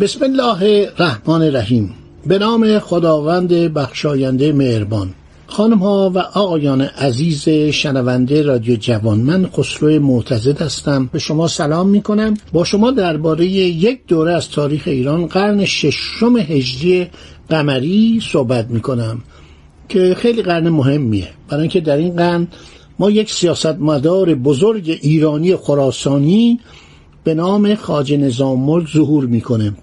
بسم الله الرحمن الرحیم. به نام خداوند بخشاینده مهربان. خانم ها و آقایان عزیز شنونده رادیو جوان من خسرو معتزد هستم. به شما سلام می کنم با شما درباره یک دوره از تاریخ ایران قرن ششم هجری قمری صحبت می کنم که خیلی قرن مهمیه. برای اینکه در این قرن ما یک سیاستمدار بزرگ ایرانی خراسانی به نام خاج نظام ظهور می‌کنه.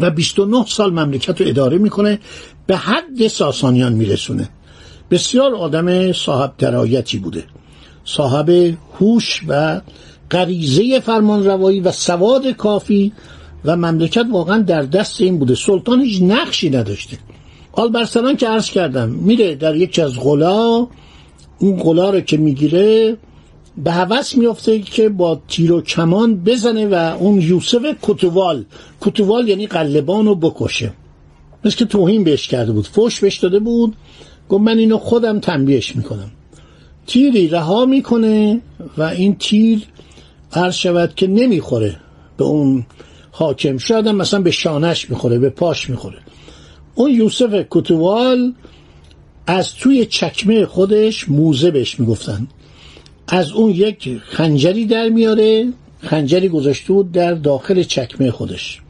و 29 سال مملکت رو اداره می‌کنه به حد ساسانیان میرسونه. بسیار آدم صاحب درایتی بوده. صاحب هوش و غریزه فرمان روایی و سواد کافی و مملکت واقعا در دست این بوده. سلطان هیچ نقشی نداشته. آلبرسلان که عرض کردم میره در یکی از غلا اون غلا رو که می‌گیره به هوس میافته که با تیر و کمان بزنه و اون یوسف کتوال کتوال یعنی قلبان رو بکشه. مثل که توهین بهش کرده بود فوش بهش داده بود گفت من اینو خودم تنبیهش می‌کنم. تیری رها می‌کنه و این تیر عرض شود که نمی‌خوره به اون حاکم. شاید مثلا به شانش می‌خوره به پاش می‌خوره. اون یوسف کتوال از توی چکمه خودش موزه بهش می‌گفتن. از اون یک خنجری در میاره خنجری گذاشته بود در داخل چکمه خودش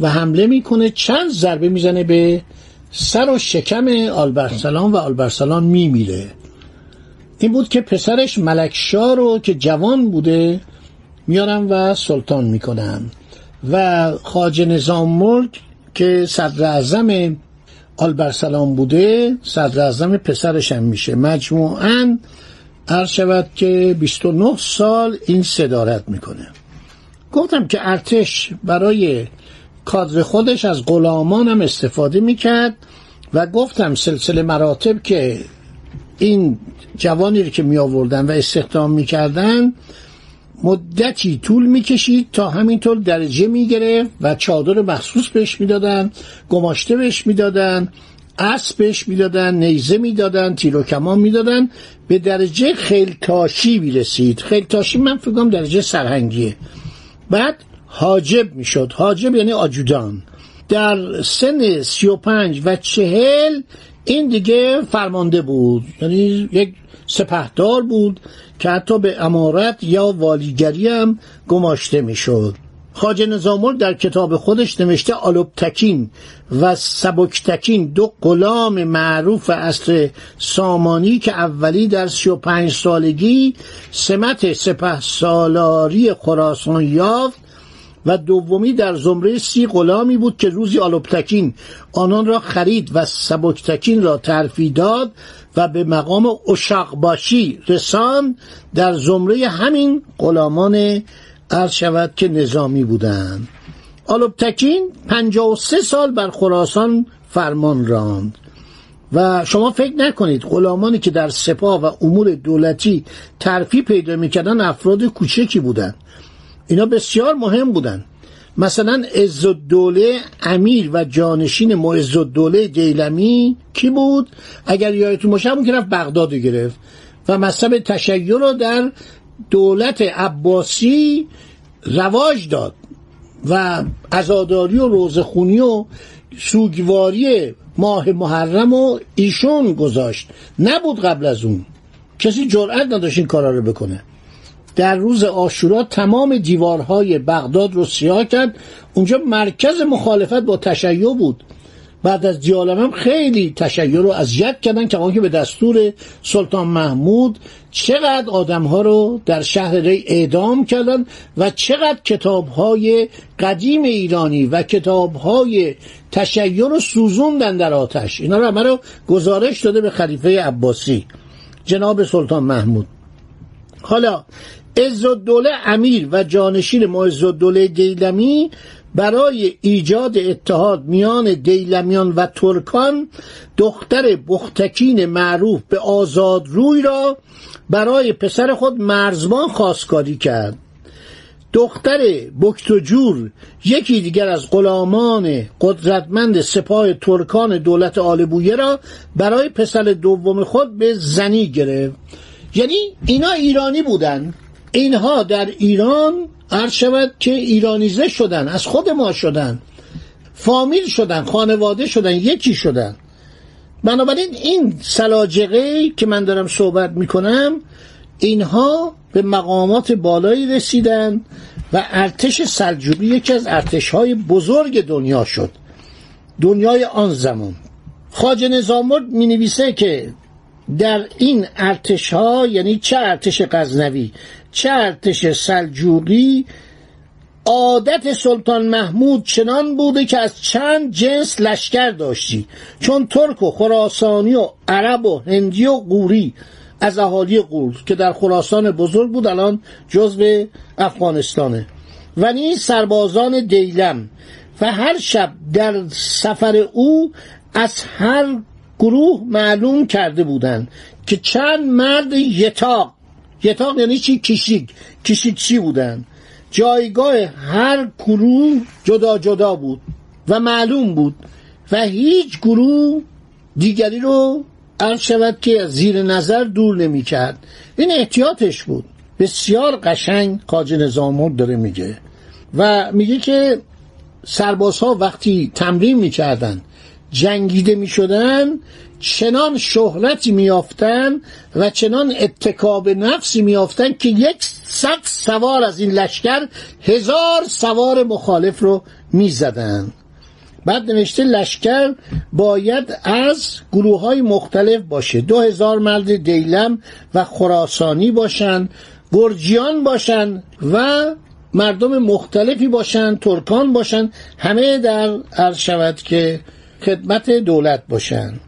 و حمله می‌کنه چند ضربه می‌زنه به سر و شکم آلبرسلان و آلبرسلان میمیره. این بود که پسرش ملکشا رو که جوان بوده میارن و سلطان می‌کنن و خاج نظام ملک که صدر اعظم آلبرسلان بوده صدر اعظم پسرش هم میشه. مجموعاً عرض شود که 29 سال این صدارت می‌کنه. گفتم که ارتش برای کادر خودش از غلامان هم استفاده می‌کرد و گفتم سلسله مراتب که این جوانی رو که می آوردن و استخدام می‌کردن مدتی طول می‌کشید تا همینطور درجه می‌گرفت و چادر مخصوص بهش می‌دادن گماشته بهش می‌دادن اسبش می‌دادن نیزه می‌دادن تیر و کمان می‌دادن. به درجه خیلتاشی می‌رسید. خیلتاشی من فکر درجه سرهنگیه. بعد حاجب می‌شد. حاجب یعنی آجودان. در سن سی و پنج و چهل این دیگه فرمانده بود. یعنی یک سپهدار بود که حتی به امارت یا والیگری هم گماشته می‌شد. خاج نظامل در کتاب خودش نوشته آلوبتکین و سبکتکین دو غلام معروف اصر سامانی که اولی در سی و پنج سالگی سمت سپه سالاری خراسان یافت و دومی در زمره سی غلامی بود که روزی آلوبتکین آنان را خرید و سبکتکین را ترفی داد و به مقام اشاقباشی رسان در زمره همین غلامان عرض شود که نظامی بودند. آلوبتکین 53 سال بر خراسان فرمان راند. و شما فکر نکنید غلامانی که در سپاه و امور دولتی ترفی پیدا می‌کردن افراد کوچکی بودند. اینا بسیار مهم بودند. مثلا عزالدوله امیر و جانشین معز الدوله دیلمی کی بود؟ اگر یادتون باشه همون که رفت بغداد گرفت. و مذهب تشیع رو در دولت عباسی رواج داد و ازاداری و روزخونی و سوگواری ماه محرم و ایشون گذاشت. نبود قبل از اون. کسی جرأت نداشت این کارا رو بکنه. در روز آشورا تمام دیوارهای بغداد رو سیاه کرد. اونجا مرکز مخالفت با تشیع بود. بعد از دیالم خیلی تشیع رو اذیت کردن که که به دستور سلطان محمود چقدر آدم ها رو در شهر ری اعدام کردن و چقدر کتاب های قدیم ایرانی و کتاب های تشیع رو سوزوندن در آتش. اینا رو همه رو گزارش داده به خلیفه عباسی جناب سلطان محمود. حالا عزالدوله امیر و جانشین معزالدوله دیلمی برای ایجاد اتحاد میان دیلمیان و ترکان دختر بختکین معروف به آزاد روی را برای پسر خود مرزبان خواستگاری کرد. دختر بکتجور یکی دیگر از غلامان قدرتمند سپاه ترکان دولت آلبویه را برای پسر دوم خود به زنی گرفت. یعنی اینا ایرانی بودن. اینها در ایران عرض شود که ایرانیزه شدن از خود ما شدن فامیل شدن خانواده شدن یکی شدن. بنابراین این سلاجقه که من دارم صحبت می‌کنم اینها به مقامات بالایی رسیدن و ارتش سلجوقی یکی از ارتش های بزرگ دنیا شد. دنیای آن زمان. خاج نظامرد می نویسه که در این ارتش ها یعنی چه ارتش غزنوی؟ چه ارتش سلجوقی عادت سلطان محمود چنان بوده که از چند جنس لشکر داشتی. چون ترک و خراسانی و عرب و هندی و قوری از اهالی قول که در خراسان بزرگ بود الان جزو افغانستانه. و نیز سربازان دیلم. و هر شب در سفر او از هر گروه معلوم کرده بودند که چند مرد یتاق یتاق یعنی چی؟ کشیک. چی بودن؟ جایگاه هر گروه جدا جدا بود و معلوم بود و هیچ گروه دیگری رو عرض شود که زیر نظر دور نمی کرد این احتیاطش بود. بسیار قشنگ قاج نظامور داره میگه. و میگه که سربازها وقتی تمرین می‌کردن جنگیده می‌شدن چنان شهرتی میافتن و چنان اتکاب نفسی میافتن که یک صد سوار از این لشکر هزار سوار مخالف رو می‌زدن. بعد نوشته لشکر باید از گروه های مختلف باشه. دو هزار مرد دیلم و خراسانی باشند گرجیان باشند و مردم مختلفی باشند ترکان باشند همه در عرض شود که خدمت دولت باشند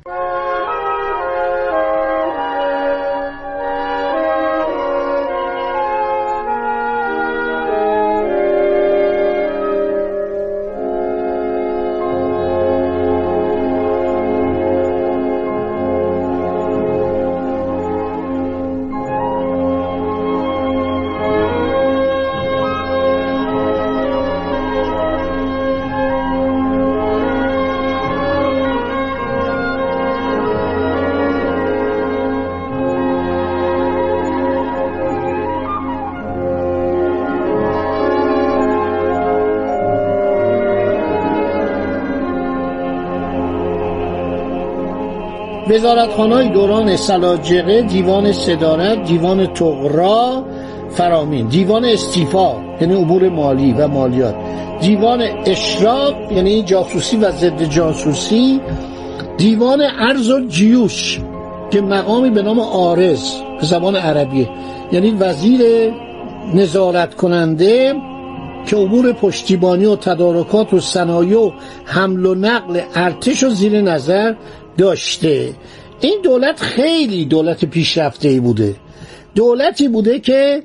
وزارتخانه دوران سلاجقه دیوان صدارت دیوان تغرا فرامین دیوان استیفا یعنی امور مالی و مالیات دیوان اشراق یعنی جاسوسی و ضد جاسوسی دیوان ارز و جیوش که مقامی به نام آرز به زبان عربیه یعنی وزیر نظارت کننده که امور پشتیبانی و تدارکات و صنایع و حمل و نقل ارتش و زیر نظر داشته. این دولت خیلی دولت پیشرفته ای بوده. دولتی بوده که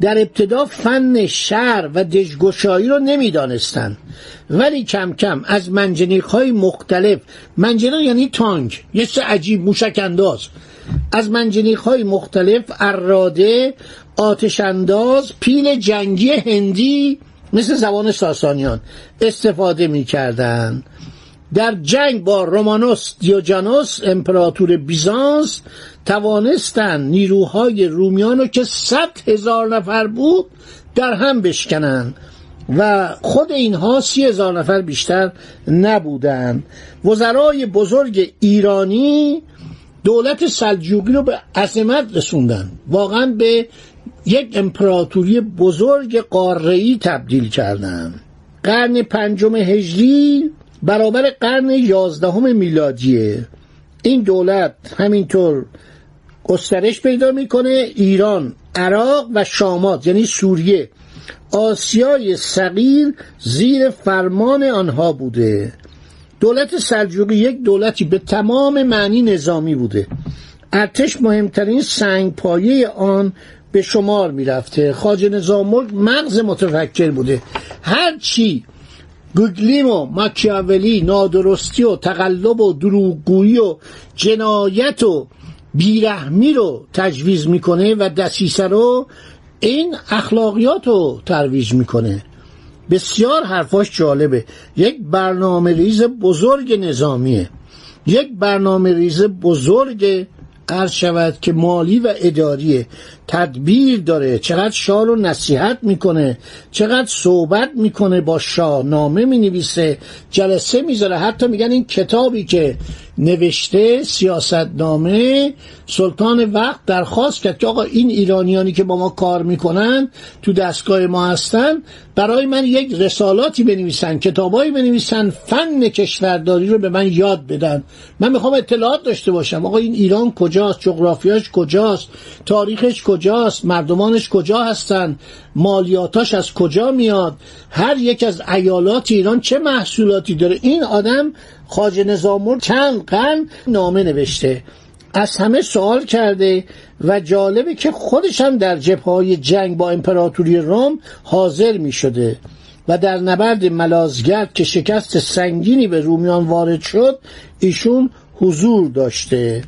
در ابتدا فن شهر و دژگشایی رو نمی‌دانستند ولی کم کم از منجنیق های مختلف منجنیق یعنی تانک یه چه عجیب موشک انداز. از منجنیق های مختلف اراده آتش انداز پیل جنگی هندی مثل زبان ساسانیان استفاده می‌کردند در جنگ با رومانوس دیوجانوس امپراتور بیزانس توانستند نیروهای رومیان رو که صد هزار نفر بود در هم بشکنند و خود اینها سی هزار نفر بیشتر نبودند وزرای بزرگ ایرانی دولت سلجوقی رو به عظمت رسوندن. واقعا به یک امپراتوری بزرگ قاره‌ای تبدیل کردند. قرن پنجم هجری برابر قرن یازدهم میلادیه. این دولت همینطور گسترش پیدا می‌کنه ایران عراق و شامات یعنی سوریه. آسیای صغیر زیر فرمان آنها بوده. دولت سلجوقی یک دولتی به تمام معنی نظامی بوده. ارتش مهمترین سنگ پایه آن به شمار می‌رفته. خاج نظام مغز متفکر بوده. هر چی گوگلیم و ماکیاولی نادرستی و تقلب و دروغگویی و جنایت و بیرحمی رو تجویز می‌کنه و دسیسه رو این اخلاقیات رو ترویج می‌کنه. بسیار حرفاش جالبه. یک برنامه ریز بزرگ نظامیه. یک برنامه ریز بزرگ عرض شود که مالی و اداریه تدبیر داره. چقدر شاه رو نصیحت می‌کنه چقدر صحبت می‌کنه با شاه نامه می‌نویسه. جلسه می‌ذاره. حتی میگن این کتابی که نوشته سیاست نامه سلطان وقت درخواست کرد که آقا این ایرانیانی که با ما کار می‌کنن تو دستگاه ما هستن برای من یک رسالاتی بنویسن کتابایی بنویسن فن کشورداری رو به من یاد بدن. من می‌خوام اطلاعات داشته باشم. آقا این ایران کجاست؟ جغرافیاش کجاست؟ تاریخش کجاست؟ مردمانش کجا هستن؟ مالیاتاش از کجا میاد؟ هر یک از ایالات ایران چه محصولاتی داره؟ این آدم خاج نظامور چند قرن نامه نوشته. از همه سوال کرده و جالبه که خودش هم در جبهه جنگ با امپراتوری روم حاضر می شده و در نبرد ملازگرد که شکست سنگینی به رومیان وارد شد ایشون حضور داشته.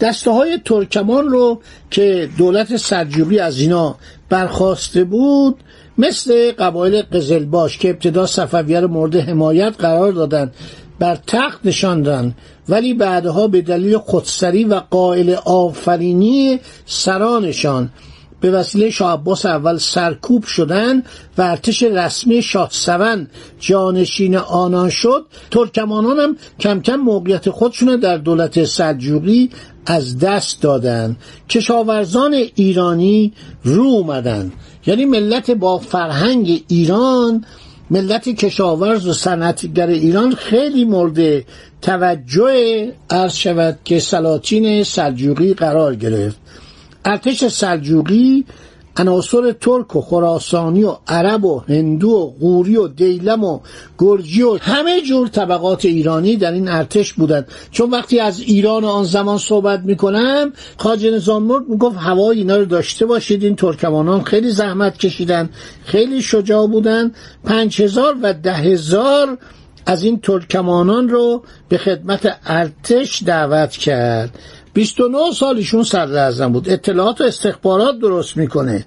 دسته های ترکمان رو که دولت سلجوقی از اینا برخواسته بود مثل قبایل قزلباش که ابتدا صفویه رو مورد حمایت قرار دادن. بر تخت نشاندن ولی بعدها به دلیل خودسری و قائل آفرینی سرانشان به وسیله شاه عباس اول سرکوب شدن و ارتش رسمی شاه سون جانشین آنان شد. ترکمانان هم کم کم موقعیت خودشون در دولت سلجوقی از دست دادن کشاورزان ایرانی رو اومدن یعنی ملت با فرهنگ ایران ملت کشاورز و صنعتگر ایران خیلی مورد توجه عرض شود که سلاطین سلجوقی قرار گرفت. ارتش سلجوقی عناصر ترک و خراسانی و عرب و هندو و غوری و دیلم و گرجی و همه جور طبقات ایرانی در این ارتش بودند. چون وقتی از ایران آن زمان صحبت می‌کنم خاج نظام مرد می‌گفت هوای اینا رو داشته باشید این ترکمانان خیلی زحمت کشیدن خیلی شجاع بودن. پنج هزار و ده هزار از این ترکمانان رو به خدمت ارتش دعوت کرد. 29 سالشون صدر بود. اطلاعات و استخبارات درست می‌کنه.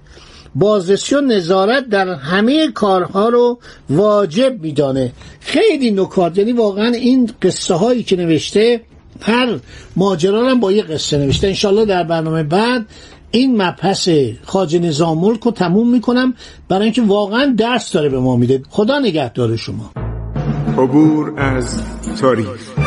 بازرسی و نظارت در همه کارها رو واجب میدانه. خیلی نکات. یعنی واقعا این قصه هایی که نوشته هر ماجرا هم با یه قصه نوشته. انشالله در برنامه بعد این مبحث خاج نظام ملک رو تموم می‌کنم. برای اینکه واقعا درس داره به ما میده. خدا نگهدار شما. عبور از تاریخ.